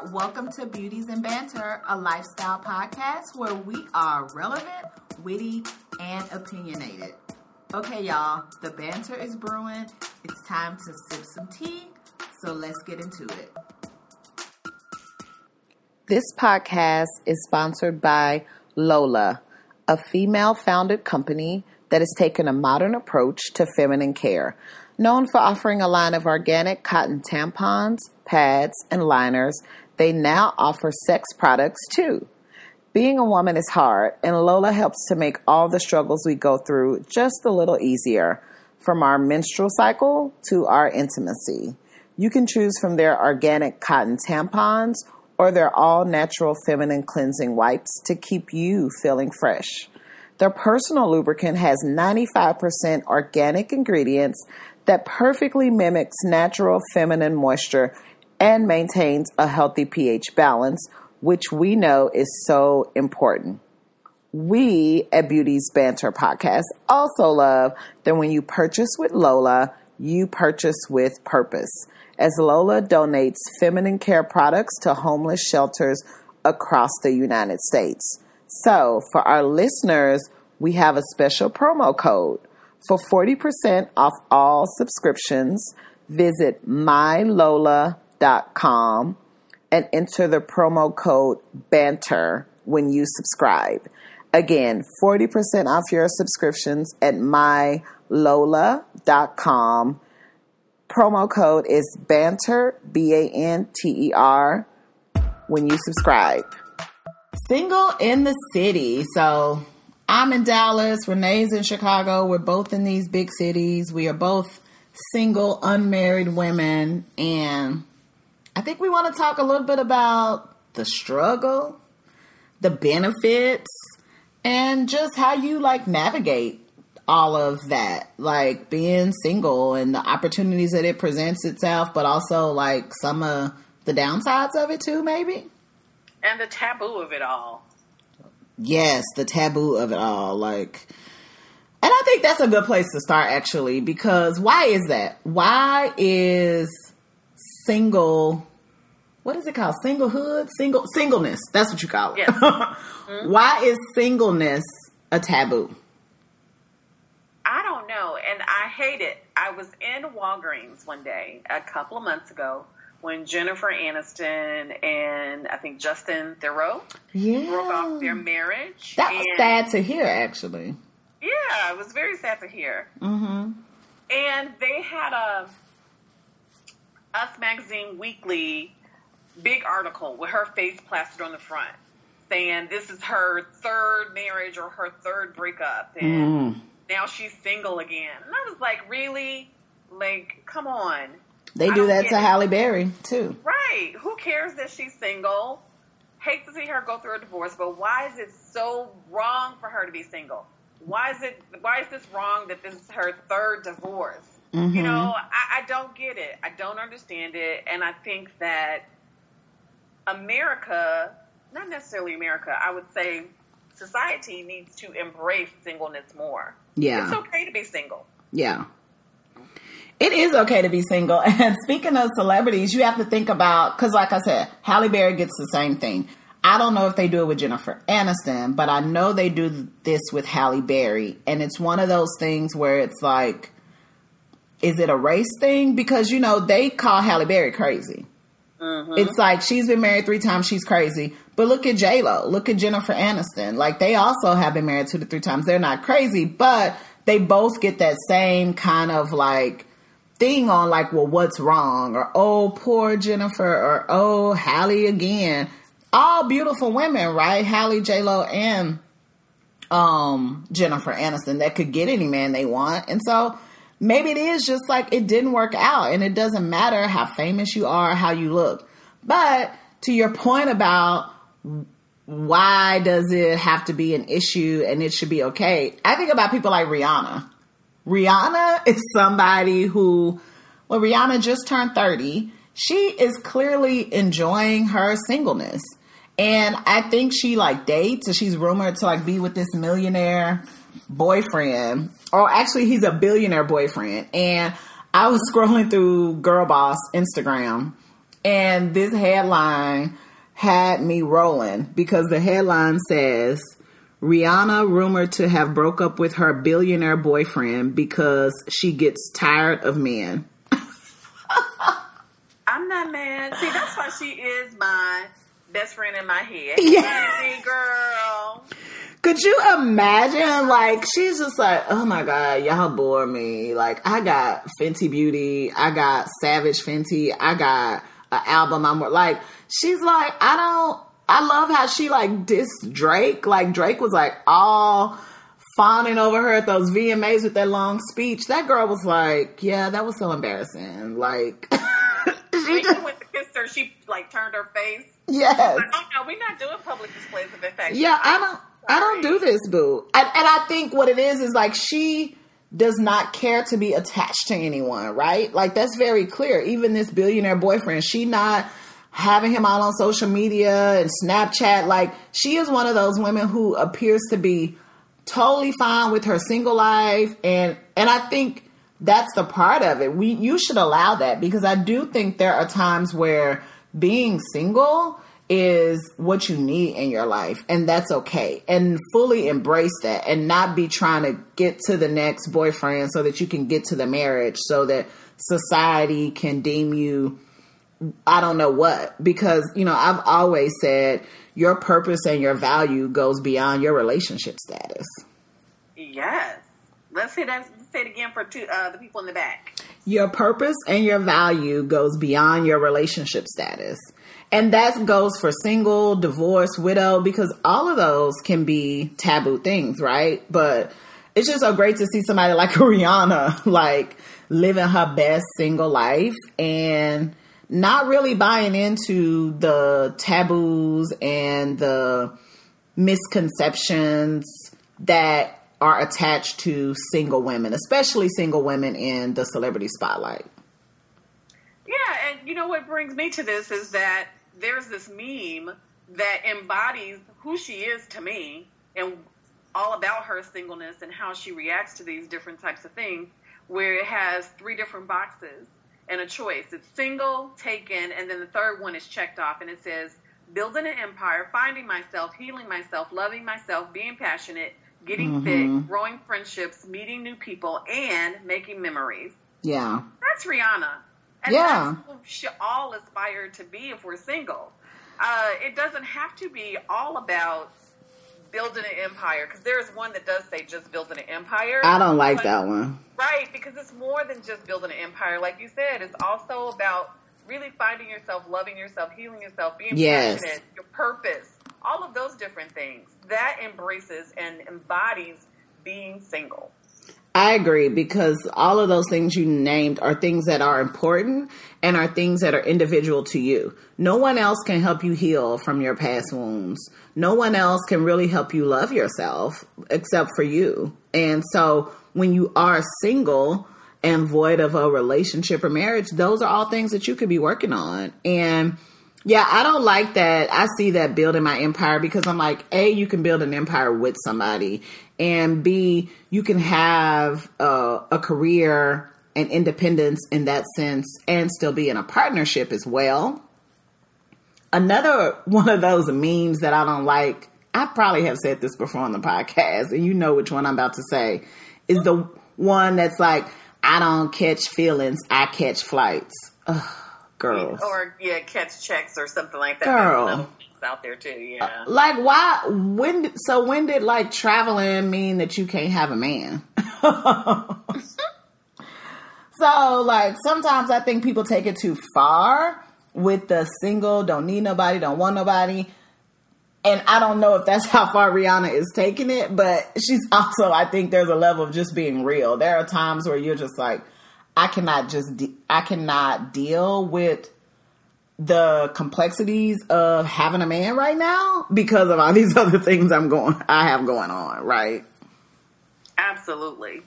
Welcome to Beauties and Banter, a lifestyle podcast where we are relevant, witty, and opinionated. Okay, y'all, the banter is brewing. It's time to sip some tea, so let's get into it. This podcast is sponsored by Lola, a female founded company that has taken a modern approach to feminine care. Known for offering a line of organic cotton tampons, pads, and liners, they now offer sex products too. Being a woman is hard, and Lola helps to make all the struggles we go through just a little easier, from our menstrual cycle to our intimacy. You can choose from their organic cotton tampons or their all natural feminine cleansing wipes to keep you feeling fresh. Their personal lubricant has 95% organic ingredients that perfectly mimics natural feminine moisture and maintains a healthy pH balance, which we know is so important. We at Beauty's Banter Podcast also love that when you purchase with Lola, you purchase with purpose, as Lola donates feminine care products to homeless shelters across the United States. So, for our listeners, we have a special promo code. For 40% off all subscriptions, visit mylola.com and enter the promo code BANTER when you subscribe. Again, 40% off your subscriptions at mylola.com. Promo code is BANTER, B A N T E R, when you subscribe. Single in the city. So I'm in Dallas, Renee's in Chicago. We're both in these big cities. We are both single, unmarried women. And I think we want to talk a little bit about the struggle, the benefits, and just how you like navigate all of that. Like being single and the opportunities that it presents itself, but also like some of the downsides of it too, maybe. And the taboo of it all. Yes, the taboo of it all. Like, and I think that's a good place to start actually, because why is that? Why is single, what is it called? Singlehood? Single, singleness. That's what you call it. Yeah. mm-hmm. Why is singleness a taboo? I don't know. And I hate it. I was in Walgreens one day a couple of months ago when Jennifer Aniston and I think Justin Theroux yeah. broke off their marriage. That was and, sad to hear, actually. Yeah, it was very sad to hear. Mm-hmm. And they had a Us Magazine Weekly big article with her face plastered on the front, saying this is her third marriage or her third breakup, and Mm. now she's single again. And I was like, really? Like, come on. They do that to it. Halle Berry, too. Right. Who cares that she's single? Hate to see her go through a divorce, but why is it so wrong for her to be single? Why is it why is this wrong that this is her third divorce? Mhm. You know, I, I don't get it. I don't understand it. And I think that America, not necessarily America, I would say society needs to embrace singleness more. Yeah. It's okay to be single. Yeah. It is okay to be single. And speaking of celebrities, you have to think about, because like I said, Halle Berry gets the same thing. I don't know if they do it with Jennifer Aniston, but I know they do this with Halle Berry. And it's one of those things where it's like, is it a race thing? Because, you know, they call Halle Berry crazy. Mm-hmm. It's like she's been married three times, she's crazy. But look at J Lo, look at Jennifer Aniston. Like they also have been married two to three times. They're not crazy, but they both get that same kind of like thing on like, well, what's wrong? Or oh, poor Jennifer, or oh, Halle again. All beautiful women, right? Halle, J Lo, and um Jennifer Aniston that could get any man they want. And so maybe it is just like it didn't work out and it doesn't matter how famous you are, how you look. But to your point about why does it have to be an issue and it should be okay? I think about people like Rihanna. Rihanna is somebody who, well, Rihanna just turned 30. She is clearly enjoying her singleness. And I think she like dates, and she's rumored to like be with this millionaire boyfriend. Or actually, he's a billionaire boyfriend. And I was scrolling through Girl Boss Instagram, And this headline had me rolling because the headline says Rihanna rumored to have broke up with her billionaire boyfriend because she gets tired of men. I'm not mad. See, that's why she is my best friend in my head. Yeah. Hey, girl. Could you imagine? Like, she's just like, oh my God, y'all bore me. Like, I got Fenty Beauty, I got Savage Fenty, I got an album I'm like, she's like, I don't, I love how she like dissed Drake. Like, Drake was like all fawning over her at those VMAs with that long speech. That girl was like, yeah, that was so embarrassing. Like, she just, went to kiss her, she like turned her face. yes. Like, oh no, we're not doing public displays of affection. Yeah, I don't. I don't do this, boo. And, and I think what it is is like she does not care to be attached to anyone, right? Like that's very clear. Even this billionaire boyfriend, she not having him out on social media and Snapchat. Like she is one of those women who appears to be totally fine with her single life, and and I think that's the part of it. We you should allow that because I do think there are times where being single is what you need in your life and that's okay and fully embrace that and not be trying to get to the next boyfriend so that you can get to the marriage so that society can deem you I don't know what because you know I've always said your purpose and your value goes beyond your relationship status. Yes. Let's say that. Say it again for two, uh, the people in the back. Your purpose and your value goes beyond your relationship status. And that goes for single, divorce, widow, because all of those can be taboo things, right? But it's just so great to see somebody like Rihanna, like living her best single life and not really buying into the taboos and the misconceptions that are attached to single women, especially single women in the celebrity spotlight. Yeah, and you know what brings me to this is that there's this meme that embodies who she is to me and all about her singleness and how she reacts to these different types of things, where it has three different boxes and a choice. It's single, taken, and then the third one is checked off, and it says building an empire, finding myself, healing myself, loving myself, being passionate, getting fit, growing friendships, meeting new people, and making memories. Yeah. That's Rihanna. And Yeah. that's who we should all aspire to be if we're single. Uh, it doesn't have to be all about building an empire because there's one that does say just building an empire. I don't like But- that one. Right, because it's more than just building an empire. Like you said, it's also about really finding yourself, loving yourself, healing yourself, being Yes. passionate, your purpose, all of those different things. That embraces and embodies being single. I agree because all of those things you named are things that are important and are things that are individual to you. No one else can help you heal from your past wounds. No one else can really help you love yourself except for you. And so when you are single and void of a relationship or marriage, those are all things that you could be working on. And yeah, I don't like that. I see that building my empire because I'm like, A, you can build an empire with somebody, and B, you can have a career and independence in that sense and still be in a partnership as well. Another one of those memes that I don't like, I probably have said this before on the podcast, and you know which one I'm about to say, is the one that's like, I don't catch feelings, I catch flights. Ugh, girls. Or, yeah, catch checks or something like that. Girl. There's another things out there, too, yeah. Uh, like why when so when did like traveling mean that you can't have a man? so like sometimes I think people take it too far with the single, don't need nobody, don't want nobody. And I don't know if that's how far Rihanna is taking it, but she's also I think there's a level of just being real. There are times where you're just like I cannot just de- I cannot deal with the complexities of having a man right now because of all these other things I'm going I have going on, right? Absolutely.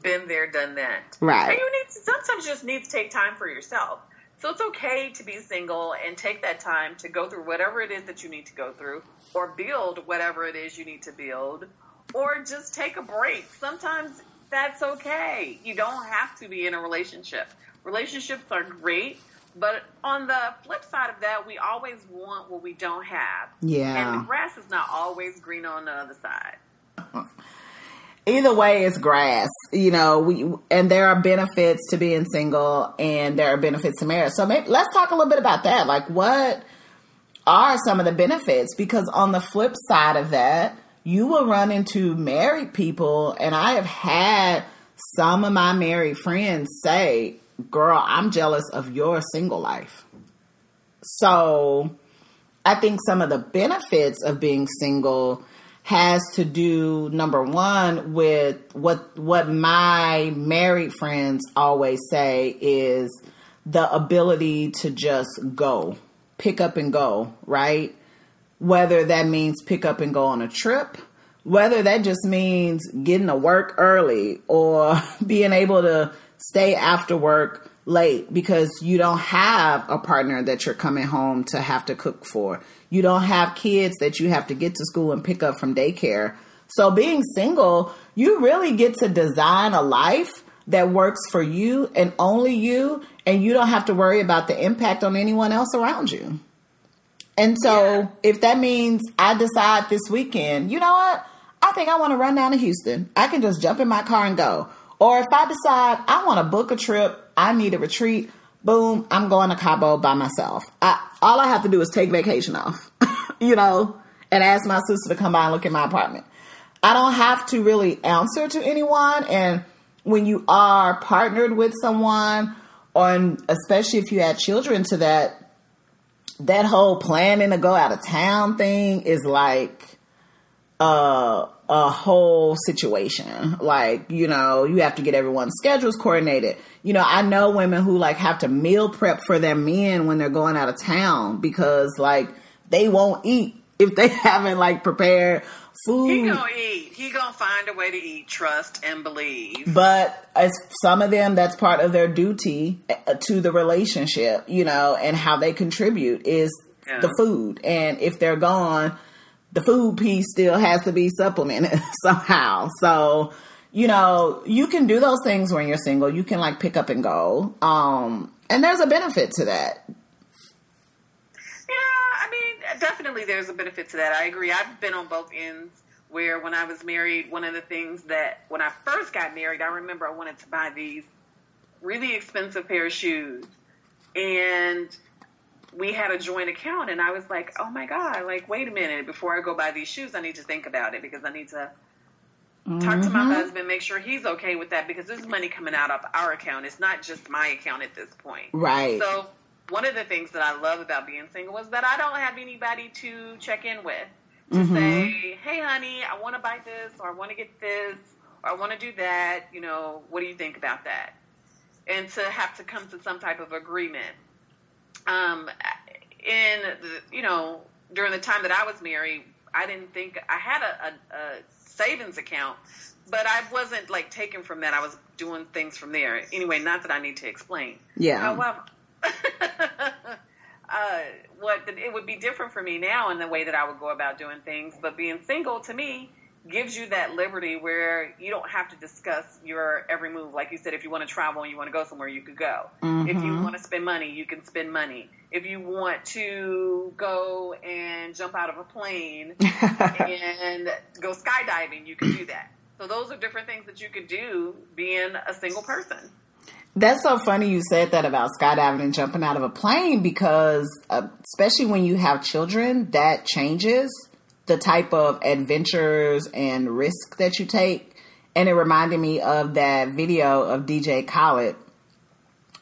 Been there, done that. Right. And you need to, sometimes you just need to take time for yourself. So it's okay to be single and take that time to go through whatever it is that you need to go through or build whatever it is you need to build or just take a break. Sometimes that's okay. You don't have to be in a relationship. Relationships are great But on the flip side of that, we always want what we don't have. Yeah. And the grass is not always green on the other side. Either way, it's grass, you know. We and there are benefits to being single, and there are benefits to marriage. So maybe let's talk a little bit about that. Like, what are some of the benefits? Because on the flip side of that, you will run into married people, and I have had some of my married friends say, "Girl, I'm jealous of your single life." So, I think some of the benefits of being single has to do number one with what what my married friends always say is the ability to just go pick up and go right whether that means pick up and go on a trip whether that just means getting to work early or being able to stay after work late because you don't have a partner that you're coming home to have to cook for. You don't have kids that you have to get to school and pick up from daycare. So being single, you really get to design a life that works for you and only you, and you don't have to worry about the impact on anyone else around you. And so Yeah. if that means I decide this weekend, you know what? I think I want to run down to Houston. I can just jump in my car and go. Or if I decide I want to book a trip, I need a retreat, boom, I'm going to Cabo by myself. I, all I have to do is take vacation off, you know, and ask my sister to come by and look at my apartment. I don't have to really answer to anyone. And when you are partnered with someone, or especially if you add children to that, that whole planning to go out of town thing is like uh, a whole situation. Like, you know, you have to get everyone's schedules coordinated. You know, I know women who like have to meal prep for their men when they're going out of town because like they won't eat if they haven't like prepared food. He gonna eat. He gonna find a way to eat. Trust and believe. but as some of them that's part of their duty uh, to the relationship you know and how they contribute is Yeah. the food and if they're gone the food piece still has to be supplemented somehow so you know you can do those things when you're single you can like pick up and go um and there's a benefit to that Yeah, I mean, definitely there's a benefit to that. I agree. I've been on both ends where when I was married, one of the things that when I first got married, I remember I wanted to buy these really expensive pair of shoes. And we had a joint account and I was like, oh my God, like, wait a minute, before I go buy these shoes, I need to think about it because I need to talk to my mm-hmm. husband, make sure he's okay with that because this is money coming out of our account. It's not just my account at this point. right So one of the things that I love about being single is that I don't have anybody to check in with to Mhm. say, "Hey, honey, I want to buy this, or I want to get this, or I want to do that." You know, what do you think about that? And to have to come to some type of agreement. Um, in the, you know, during the time that I was married, I didn't think I had a, a, a savings account, but I wasn't like taken from that. I was doing things from there. Anyway, not that I need to explain. yeah However, uh, what it would be different for me now in the way that I would go about doing things. But being single to me gives you that liberty where you don't have to discuss your every move. Like you said, if you want to travel and you want to go somewhere, you could go. If you want to spend money, you can spend money. If you want to go and jump out of a plane and go skydiving, you can do that. So those are different things that you could do being a single person. That's so funny you said that about skydiving and jumping out of a plane because, uh, especially when you have children, that changes the type of adventures and risk that you take. And it reminded me of that video of DJ Khaled.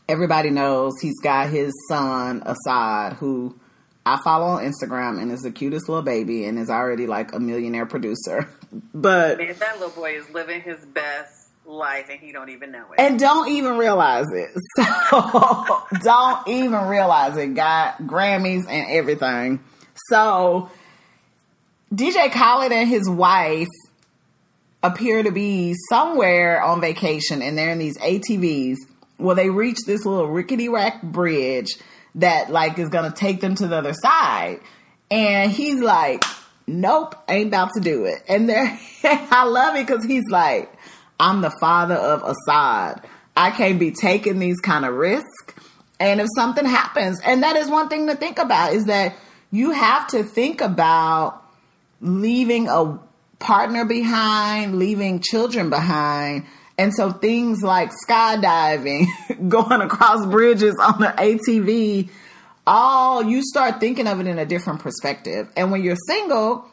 Everybody knows he's got his son, Asahd, who I follow on Instagram and is the cutest little baby and is already like a millionaire producer. But Man, that little boy is living his best life and he don't even know it. and don't even realize it. So don't even realize it. Got Grammys and everything. So DJ Khaled and his wife appear to be somewhere on vacation and they're in these ATVs. Well, they reach this little rickety rack bridge that like is gonna take them to the other side. And he's like, Nope, ain't about to do it. And they're I love it because he's like, I'm the father of Asahd. I can't be taking these kind of risks. And if something happens, and that is one thing to think about is that you have to think about leaving a partner behind, leaving children behind. And so things like skydiving, going across bridges on the ATV, all you start thinking of it in a different perspective. And when you're single,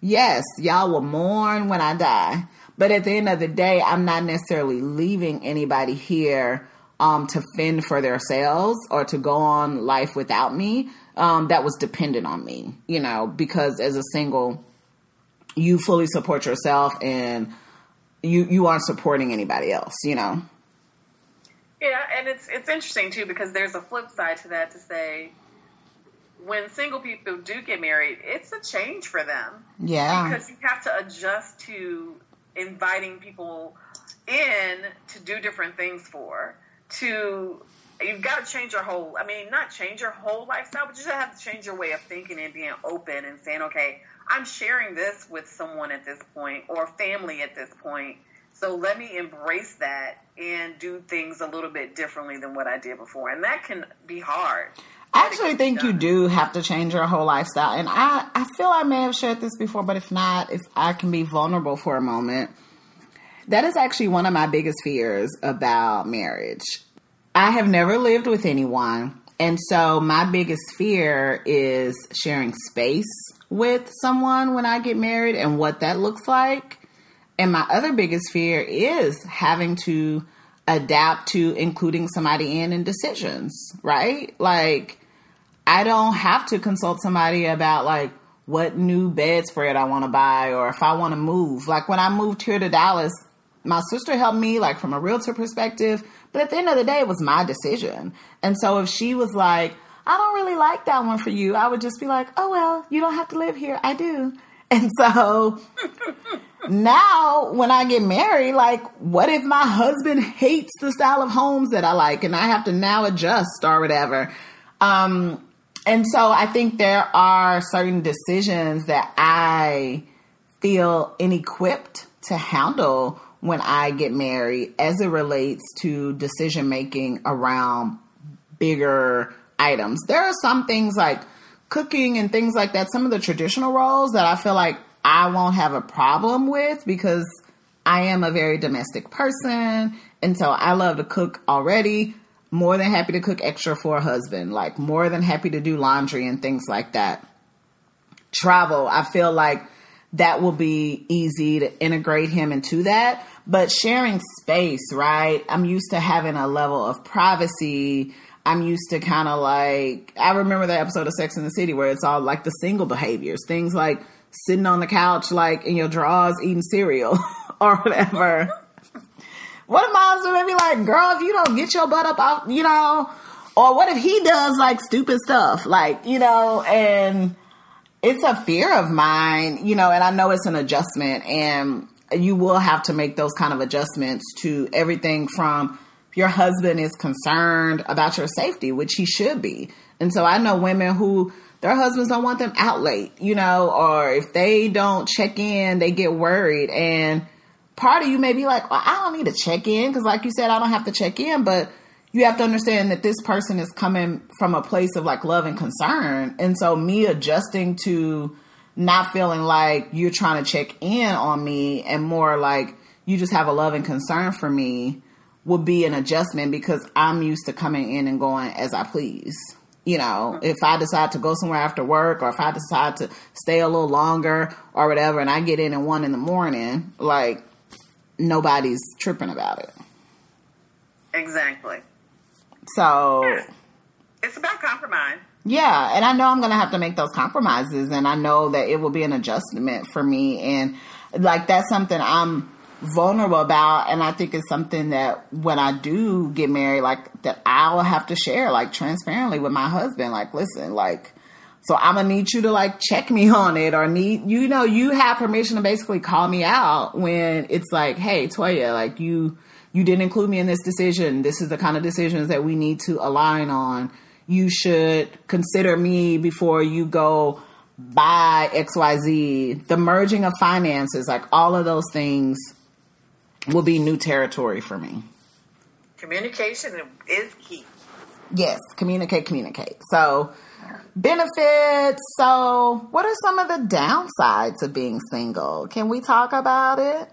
yes, y'all will mourn when I die. But at the end of the day, I'm not necessarily leaving anybody here um, to fend for themselves or to go on life without me. Um, that was dependent on me, you know, because as a single, you fully support yourself and you you aren't supporting anybody else, you know. Yeah, and it's it's interesting too because there's a flip side to that to say when single people do get married, it's a change for them. Yeah. Because you have to adjust to inviting people in to do different things for. To you've got to change your whole I mean, not change your whole lifestyle, but you just have to change your way of thinking and being open and saying, Okay, I'm sharing this with someone at this point or family at this point. So let me embrace that and do things a little bit differently than what I did before. And that can be hard. I actually think you do have to change your whole lifestyle. And I, I feel I may have shared this before, but if not, if I can be vulnerable for a moment, that is actually one of my biggest fears about marriage. I have never lived with anyone. And so my biggest fear is sharing space with someone when I get married and what that looks like. And my other biggest fear is having to adapt to including somebody in in decisions, right? Like, I don't have to consult somebody about like what new bedspread I want to buy or if I want to move. Like when I moved here to Dallas, my sister helped me like from a realtor perspective, but at the end of the day, it was my decision. And so if she was like, I don't really like that one for you, I would just be like, oh, well, you don't have to live here. I do. And so now when I get married, like, what if my husband hates the style of homes that I like and I have to now adjust or whatever? Um, and so I think there are certain decisions that I feel inequipped to handle when I get married as it relates to decision making around bigger items. There are some things like cooking and things like that, some of the traditional roles that I feel like I won't have a problem with because I am a very domestic person. And so I love to cook already. More than happy to cook extra for a husband, like more than happy to do laundry and things like that. Travel, I feel like that will be easy to integrate him into that. But sharing space, right? I'm used to having a level of privacy I'm used to kind of like I remember the episode of Sex in the City where it's all like the single behaviors, things like sitting on the couch like in your drawers eating cereal or whatever. What if husband would be like, girl, if you don't get your butt up out, you know, or what if he does like stupid stuff, like you know, and it's a fear of mine, you know, and I know it's an adjustment, and you will have to make those kind of adjustments to everything from your husband is concerned about your safety, which he should be. And so I know women who their husbands don't want them out late, you know, or if they don't check in, they get worried. And part of you may be like, well, I don't need to check in because, like you said, I don't have to check in, but you have to understand that this person is coming from a place of like love and concern. And so me adjusting to not feeling like you're trying to check in on me and more like you just have a love and concern for me would be an adjustment because I'm used to coming in and going as I please. You know, mm-hmm. if I decide to go somewhere after work or if I decide to stay a little longer or whatever and I get in at one in the morning, like nobody's tripping about it. Exactly. So yeah. it's about compromise. Yeah, and I know I'm going to have to make those compromises and I know that it will be an adjustment for me and like that's something I'm vulnerable about and I think it's something that when I do get married like that I'll have to share like transparently with my husband like listen like so I'm gonna need you to like check me on it or need you know you have permission to basically call me out when it's like hey Toya like you you didn't include me in this decision this is the kind of decisions that we need to align on you should consider me before you go buy XYZ the merging of finances like all of those things will be new territory for me. Communication is key. Yes, communicate, communicate. So, benefits. So, what are some of the downsides of being single? Can we talk about it?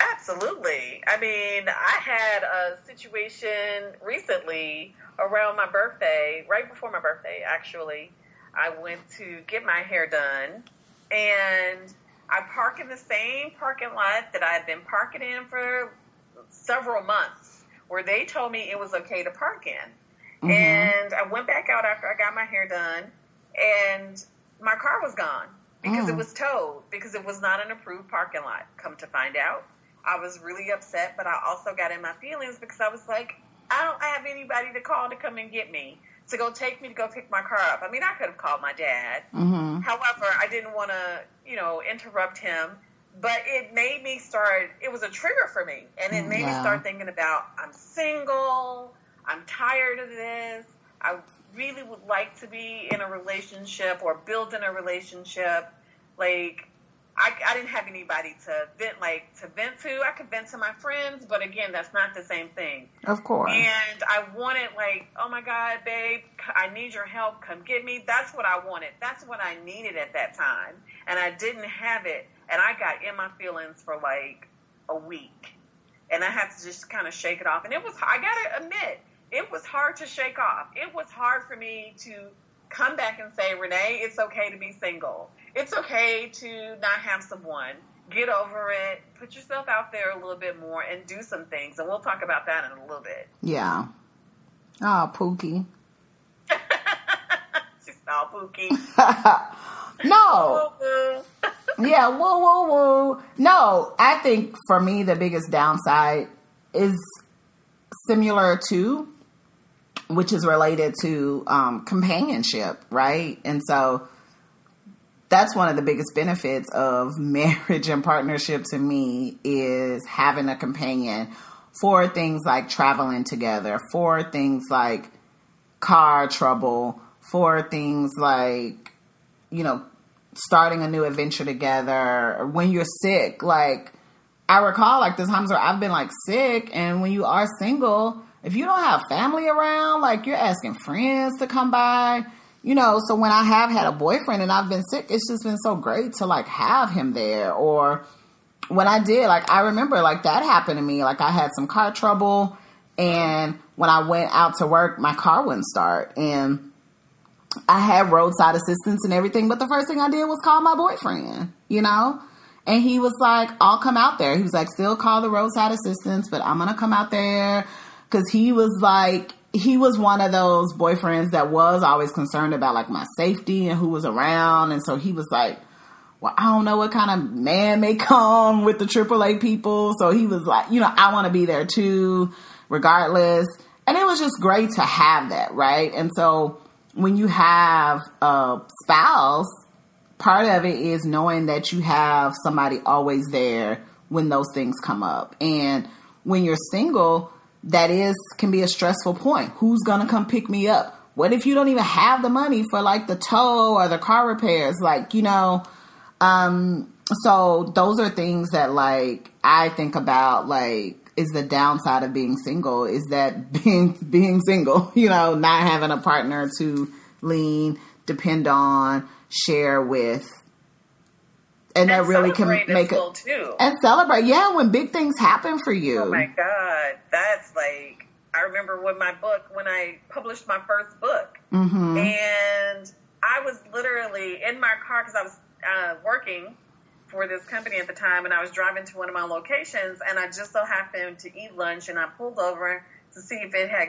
Absolutely. I mean, I had a situation recently around my birthday, right before my birthday, actually. I went to get my hair done and I park in the same parking lot that I had been parking in for several months where they told me it was okay to park in. Mm-hmm. And I went back out after I got my hair done and my car was gone because mm. it was towed because it was not an approved parking lot. Come to find out, I was really upset, but I also got in my feelings because I was like, I don't have anybody to call to come and get me to go take me to go pick my car up. I mean, I could have called my dad. Mm-hmm. However, I didn't want to, you know, interrupt him. But it made me start. It was a trigger for me, and it made yeah. me start thinking about I'm single. I'm tired of this. I really would like to be in a relationship or build in a relationship. Like I, I didn't have anybody to vent like to vent to. I could vent to my friends, but again, that's not the same thing. Of course. And I wanted like, oh my God, babe, I need your help. Come get me. That's what I wanted. That's what I needed at that time, and I didn't have it. And I got in my feelings for like a week, and I had to just kind of shake it off. And it was I gotta admit, it was hard to shake off. It was hard for me to come back and say, Renee, it's okay to be single it's okay to not have someone. Get over it. Put yourself out there a little bit more and do some things. And we'll talk about that in a little bit. Yeah. Oh, Pookie. She's all Pookie. no. yeah, woo, woo, woo. No, I think for me, the biggest downside is similar to, which is related to um, companionship, right? And so that's one of the biggest benefits of marriage and partnership to me is having a companion for things like traveling together, for things like car trouble, for things like, you know, starting a new adventure together, when you're sick. Like, I recall like the times where I've been like sick, and when you are single, if you don't have family around, like you're asking friends to come by you know, so when I have had a boyfriend and I've been sick, it's just been so great to like have him there. Or when I did, like, I remember like that happened to me. Like, I had some car trouble, and when I went out to work, my car wouldn't start. And I had roadside assistance and everything, but the first thing I did was call my boyfriend, you know? And he was like, I'll come out there. He was like, still call the roadside assistance, but I'm gonna come out there. Cause he was like, he was one of those boyfriends that was always concerned about like my safety and who was around. And so he was like, well, I don't know what kind of man may come with the AAA people. So he was like, you know, I want to be there too, regardless. And it was just great to have that, right? And so when you have a spouse, part of it is knowing that you have somebody always there when those things come up. And when you're single, that is can be a stressful point. Who's gonna come pick me up? What if you don't even have the money for like the tow or the car repairs? Like, you know, um, so those are things that like I think about like is the downside of being single is that being being single, you know, not having a partner to lean, depend on, share with, and, and that really can make it too. and celebrate. Yeah, when big things happen for you. Oh my god, that's like I remember when my book when I published my first book, mm-hmm. and I was literally in my car because I was uh, working for this company at the time, and I was driving to one of my locations, and I just so happened to eat lunch, and I pulled over to see if it had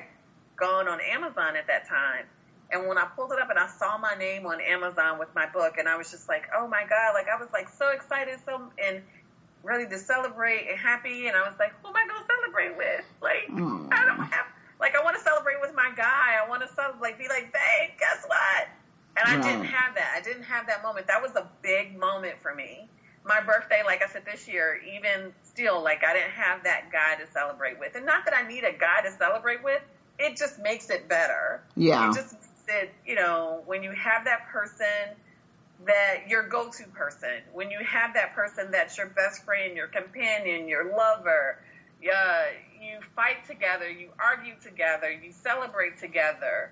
gone on Amazon at that time. And when I pulled it up and I saw my name on Amazon with my book, and I was just like, oh my God, like I was like so excited, so, and ready to celebrate and happy. And I was like, who am I going to celebrate with? Like, mm. I don't have, like, I want to celebrate with my guy. I want to celebrate, like, be like, babe, guess what? And I didn't have that. I didn't have that moment. That was a big moment for me. My birthday, like I said this year, even still, like I didn't have that guy to celebrate with. And not that I need a guy to celebrate with, it just makes it better. Yeah. It just that, you know, when you have that person that your go-to person, when you have that person that's your best friend, your companion, your lover, uh, you fight together, you argue together, you celebrate together,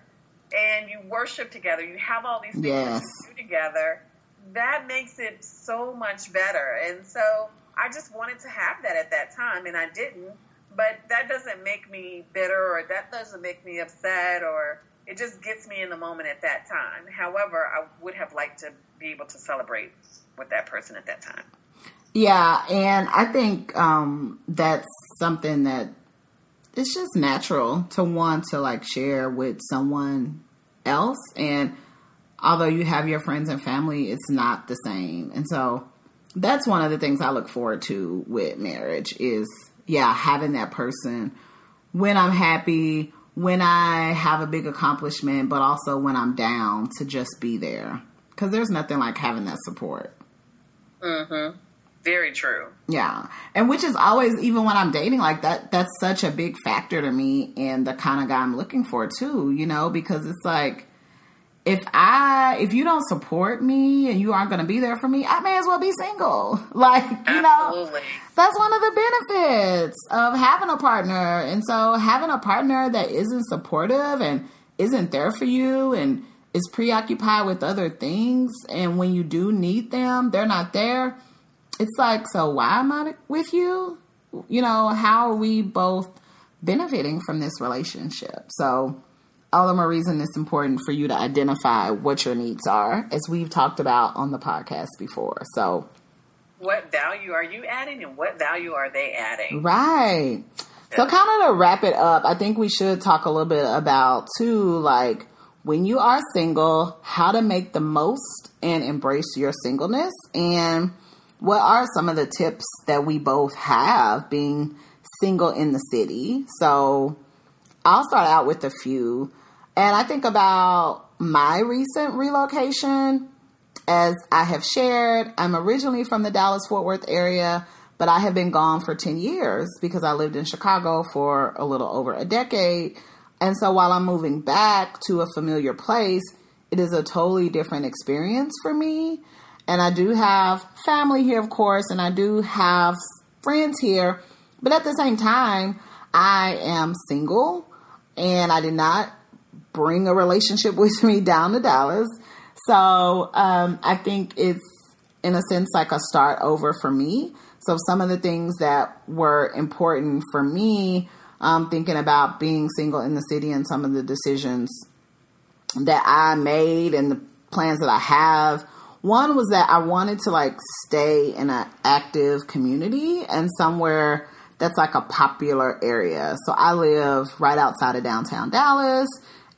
and you worship together. You have all these things Yes. to do together. That makes it so much better. And so I just wanted to have that at that time, and I didn't. But that doesn't make me bitter, or that doesn't make me upset, or it just gets me in the moment at that time. However, I would have liked to be able to celebrate with that person at that time. Yeah, and I think um, that's something that it's just natural to want to like share with someone else. And although you have your friends and family, it's not the same. And so that's one of the things I look forward to with marriage is yeah, having that person when I'm happy, when I have a big accomplishment, but also when I'm down to just be there. Because there's nothing like having that support. Mm-hmm. Very true. Yeah. And which is always, even when I'm dating like that, that's such a big factor to me and the kind of guy I'm looking for too, you know, because it's like, if I, if you don't support me and you aren't going to be there for me, I may as well be single. Like, you know, that's one of the benefits of having a partner. And so having a partner that isn't supportive and isn't there for you and is preoccupied with other things. And when you do need them, they're not there. It's like, so why am I with you? You know, how are we both benefiting from this relationship? So all the more reason it's important for you to identify what your needs are, as we've talked about on the podcast before. So, What value are you adding, and what value are they adding? Right. So kind of to wrap it up, I think we should talk a little bit about too, like when you are single, how to make the most and embrace your singleness and what are some of the tips that we both have being single in the city. So I'll start out with a few. And I think about my recent relocation as I have shared, I'm originally from the Dallas Fort Worth area, but I have been gone for 10 years because I lived in Chicago for a little over a decade. And so while I'm moving back to a familiar place, it is a totally different experience for me. And I do have family here, of course, and I do have friends here. But at the same time, I am single and I did not bring a relationship with me down to Dallas. So um, I think it's, in a sense, like a start over for me. So some of the things that were important for me, um, thinking about being single in the city and some of the decisions that I made and the plans that I have. One was that I wanted to like stay in an active community and somewhere that's like a popular area. So I live right outside of downtown Dallas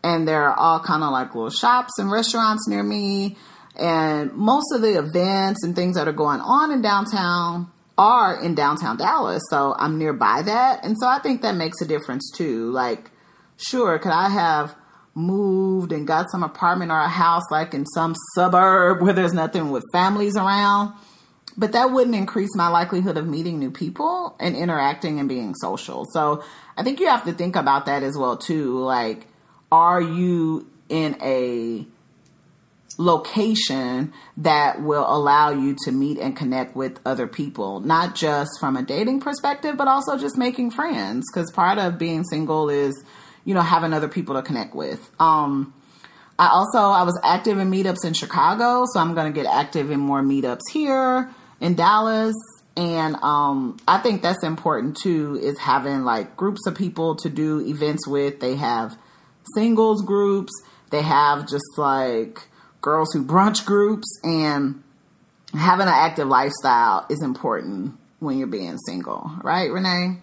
and there are all kind of like little shops and restaurants near me. And most of the events and things that are going on in downtown are in downtown Dallas. So I'm nearby that. And so I think that makes a difference too. Like, sure, could I have moved and got some apartment or a house like in some suburb where there's nothing with families around? But that wouldn't increase my likelihood of meeting new people and interacting and being social. So I think you have to think about that as well too. Like, are you in a location that will allow you to meet and connect with other people, not just from a dating perspective, but also just making friends. Because part of being single is, you know, having other people to connect with. Um, I also I was active in meetups in Chicago, so I'm going to get active in more meetups here in Dallas. And um, I think that's important too. Is having like groups of people to do events with. They have singles groups. They have just like girls who brunch groups and having an active lifestyle is important when you're being single, right, Renee?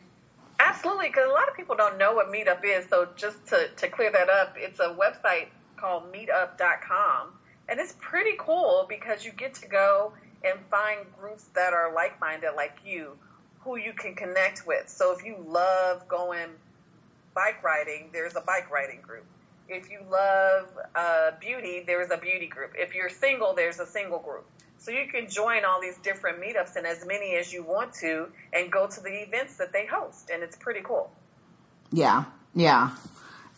Absolutely, because a lot of people don't know what Meetup is. So just to, to clear that up, it's a website called meetup.com. And it's pretty cool because you get to go and find groups that are like minded like you who you can connect with. So if you love going bike riding, there's a bike riding group. If you love uh, beauty, there's a beauty group. If you're single, there's a single group. So you can join all these different meetups and as many as you want to and go to the events that they host. And it's pretty cool. Yeah, yeah.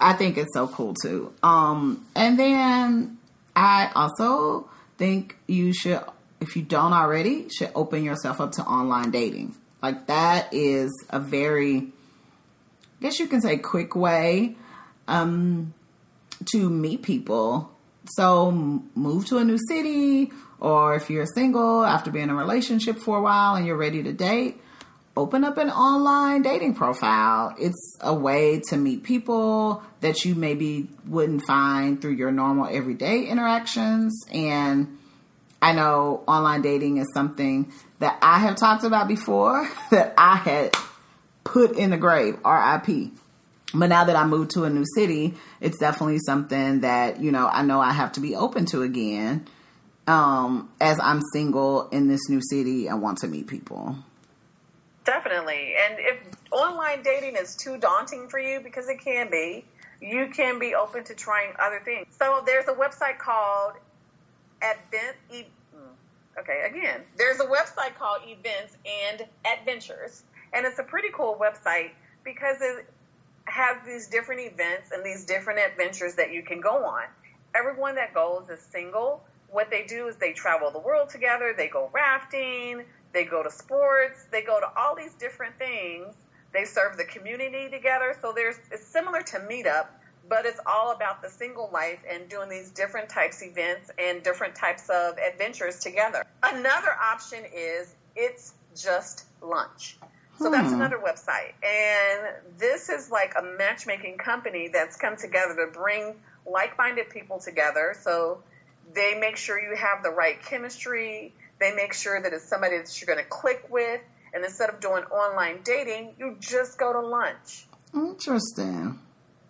I think it's so cool too. Um, and then I also think you should, if you don't already, should open yourself up to online dating. Like that is a very guess you can say quick way um, to meet people. So move to a new city, or if you're single after being in a relationship for a while and you're ready to date, open up an online dating profile. It's a way to meet people that you maybe wouldn't find through your normal everyday interactions. And I know online dating is something that I have talked about before that I had put in the grave, RIP. But now that I moved to a new city, it's definitely something that, you know, I know I have to be open to again um, as I'm single in this new city and want to meet people. Definitely. And if online dating is too daunting for you, because it can be, you can be open to trying other things. So there's a website called Advent. Mm, okay, again, there's a website called Events and Adventures, and it's a pretty cool website because it has these different events and these different adventures that you can go on. Everyone that goes is single. What they do is they travel the world together. They go rafting. They go to sports. They go to all these different things. They serve the community together. So there's it's similar to Meetup, but it's all about the single life and doing these different types of events and different types of adventures together. Another option is it's just lunch. So that's Hmm. another website. And this is like a matchmaking company that's come together to bring like minded people together. So they make sure you have the right chemistry. They make sure that it's somebody that you're going to click with. And instead of doing online dating, you just go to lunch. Interesting.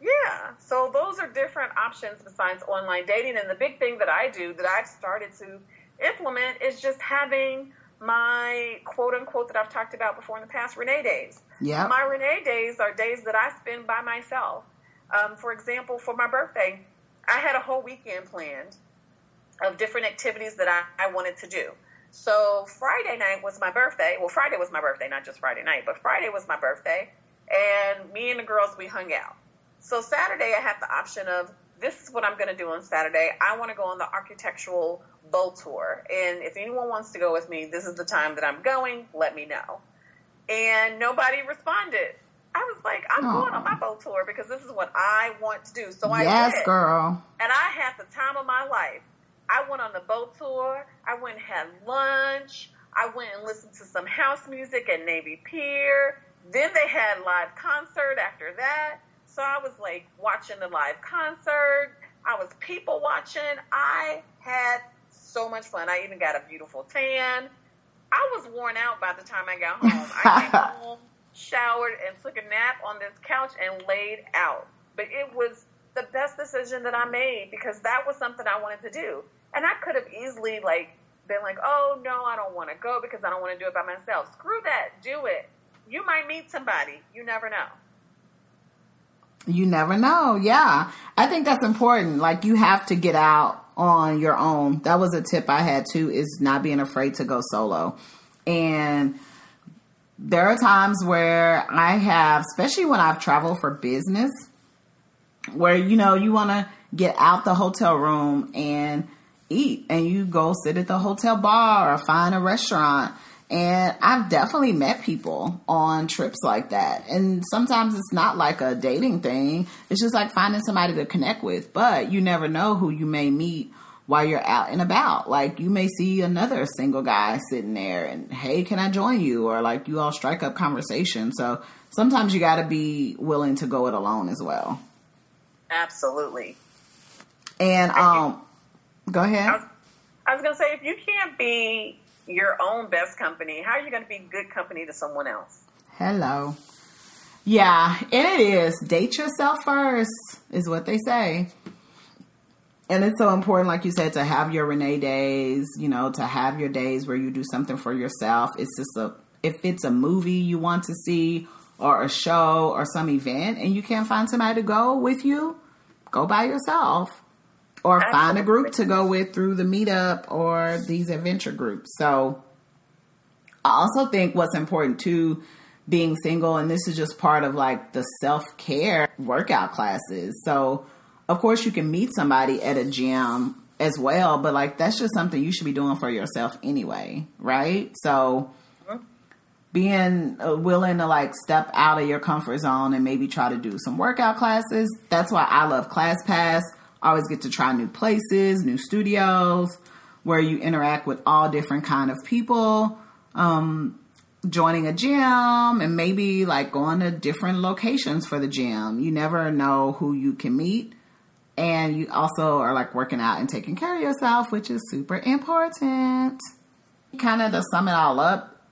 Yeah. So those are different options besides online dating. And the big thing that I do that I've started to implement is just having my quote unquote that I've talked about before in the past, Renee days. Yep. My Renee days are days that I spend by myself. Um, for example, for my birthday, I had a whole weekend planned of different activities that I, I wanted to do. So Friday night was my birthday. Well, Friday was my birthday, not just Friday night, but Friday was my birthday. And me and the girls, we hung out. So Saturday, I had the option of this is what I'm going to do on Saturday. I want to go on the architectural boat tour. And if anyone wants to go with me, this is the time that I'm going. Let me know. And nobody responded. I was like, I'm Aw. going on my boat tour because this is what I want to do. So I yes, did girl. and I had the time of my life. I went on the boat tour. I went and had lunch. I went and listened to some house music at Navy Pier. Then they had live concert after that. So I was like watching the live concert. I was people watching. I had so much fun. I even got a beautiful tan. I was worn out by the time I got home. I came home, showered, and took a nap on this couch and laid out. But it was the best decision that I made because that was something I wanted to do. And I could have easily like been like, "Oh no, I don't want to go because I don't want to do it by myself." Screw that. Do it. You might meet somebody. You never know. You never know. Yeah. I think that's important. Like you have to get out on your own. That was a tip I had too is not being afraid to go solo. And there are times where I have, especially when I've traveled for business, where you know you want to get out the hotel room and eat and you go sit at the hotel bar or find a restaurant and I've definitely met people on trips like that. And sometimes it's not like a dating thing. It's just like finding somebody to connect with. But you never know who you may meet while you're out and about. Like you may see another single guy sitting there and, hey, can I join you? Or like you all strike up conversation. So sometimes you got to be willing to go it alone as well. Absolutely. And um, go I ahead. was, I was gonna say, if you can't be your own best company, how are you gonna be good company to someone else? Hello. Yeah, and it is. Date yourself first, is what they say. And it's so important, like you said, to have your Renee days, you know, to have your days where you do something for yourself. It's just a, if it's a movie you want to see or a show or some event and you can't find somebody to go with you, go by yourself or find a group to go with through the meetup or these adventure groups. So I also think what's important too, being single, and this is just part of like the self care workout classes. So, of course, you can meet somebody at a gym as well, but like that's just something you should be doing for yourself anyway, right? So, being uh, willing to like step out of your comfort zone and maybe try to do some workout classes. That's why I love ClassPass. Always get to try new places, new studios where you interact with all different kind of people. Um, joining a gym and maybe like going to different locations for the gym. You never know who you can meet. And you also are like working out and taking care of yourself, which is super important. Kind of to sum it all up,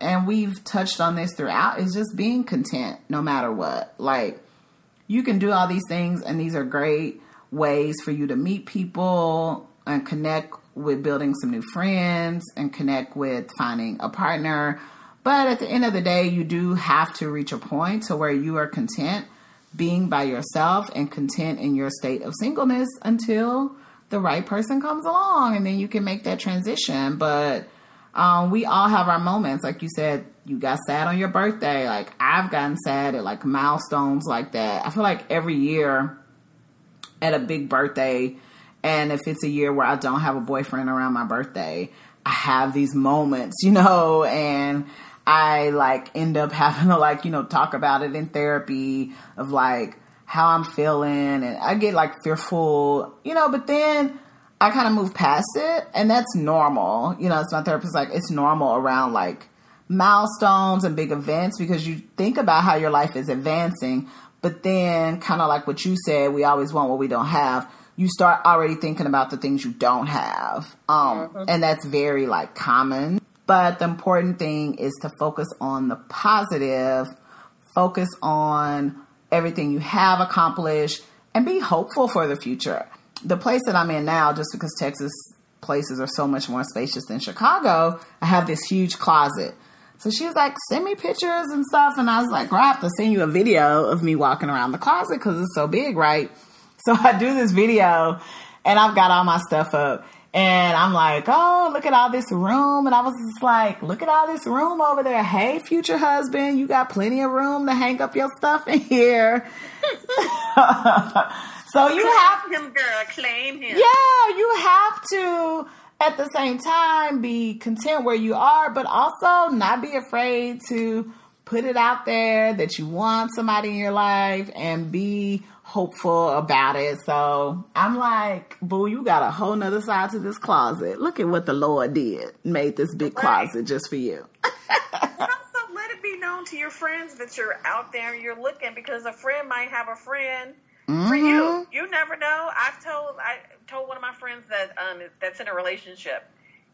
and we've touched on this throughout, is just being content no matter what. Like, you can do all these things, and these are great ways for you to meet people and connect with building some new friends and connect with finding a partner. But at the end of the day, you do have to reach a point to where you are content being by yourself and content in your state of singleness until the right person comes along and then you can make that transition. But um, we all have our moments. Like you said, you got sad on your birthday. Like I've gotten sad at like milestones like that. I feel like every year at a big birthday, and if it's a year where I don't have a boyfriend around my birthday, I have these moments, you know, and I like end up having to like, you know, talk about it in therapy of like how I'm feeling and I get like fearful, you know, but then I kind of move past it and that's normal. You know, it's my therapist like it's normal around like milestones and big events because you think about how your life is advancing, but then kind of like what you said, we always want what we don't have. You start already thinking about the things you don't have. Um, mm-hmm. and that's very like common but the important thing is to focus on the positive, focus on everything you have accomplished, and be hopeful for the future. The place that I'm in now, just because Texas places are so much more spacious than Chicago, I have this huge closet. So she was like, send me pictures and stuff. And I was like, I have to send you a video of me walking around the closet because it's so big, right? So I do this video and I've got all my stuff up. And I'm like, oh, look at all this room. And I was just like, look at all this room over there. Hey, future husband, you got plenty of room to hang up your stuff in here. so you claim have him, girl, claim him. Yeah, you have to at the same time be content where you are, but also not be afraid to put it out there that you want somebody in your life and be hopeful about it. So I'm like, boo, you got a whole nother side to this closet. Look at what the Lord did. Made this big right. closet just for you. also let it be known to your friends that you're out there you're looking because a friend might have a friend mm-hmm. for you. Mm-hmm. You never know. I've told I told one of my friends that um that's in a relationship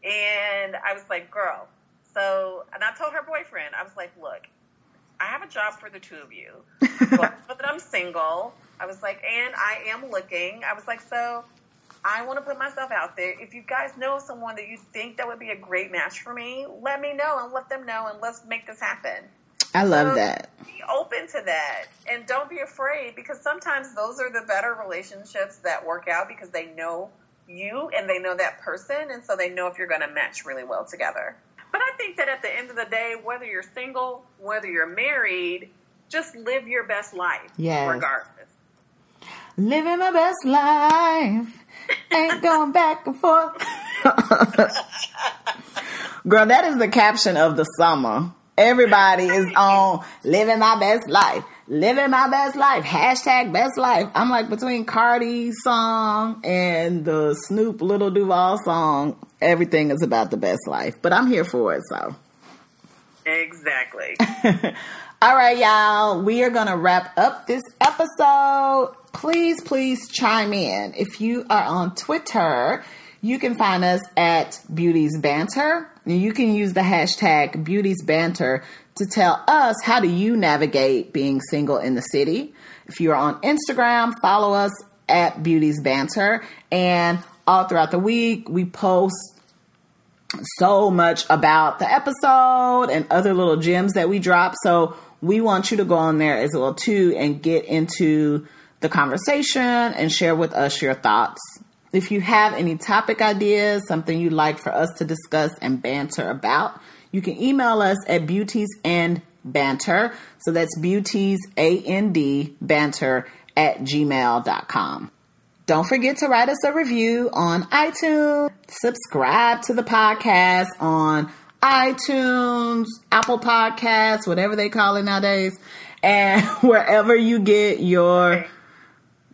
and I was like, girl, so and I told her boyfriend, I was like, look, I have a job for the two of you. but that I'm single. I was like, and I am looking. I was like, so I want to put myself out there. If you guys know someone that you think that would be a great match for me, let me know and let them know and let's make this happen. I love that. Be open to that and don't be afraid because sometimes those are the better relationships that work out because they know you and they know that person and so they know if you're going to match really well together. But I think that at the end of the day, whether you're single, whether you're married, just live your best life. Yes. Regardless. Living my best life. Ain't going back and forth. Girl, that is the caption of the summer. Everybody is on living my best life. Living my best life. Hashtag best life. I'm like between Cardi's song and the Snoop Lil Duval song, everything is about the best life. But I'm here for it, so. Exactly. All right, y'all. We are going to wrap up this episode please, please chime in. If you are on Twitter, you can find us at Beauties Banter. You can use the hashtag Beauties Banter to tell us how do you navigate being single in the city. If you're on Instagram, follow us at Beauties Banter. And all throughout the week, we post so much about the episode and other little gems that we drop. So we want you to go on there as well too and get into the conversation and share with us your thoughts. If you have any topic ideas, something you'd like for us to discuss and banter about, you can email us at beauties and banter. So that's beauties, A-N-D, banter at gmail.com. Don't forget to write us a review on iTunes. Subscribe to the podcast on iTunes, Apple Podcasts, whatever they call it nowadays, and wherever you get your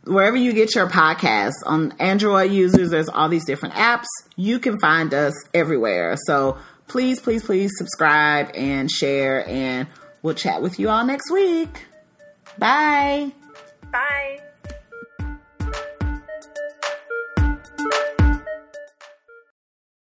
wherever you get your podcasts on Android users, there's all these different apps. You can find us everywhere. So please, please, please subscribe and share, and we'll chat with you all next week. Bye.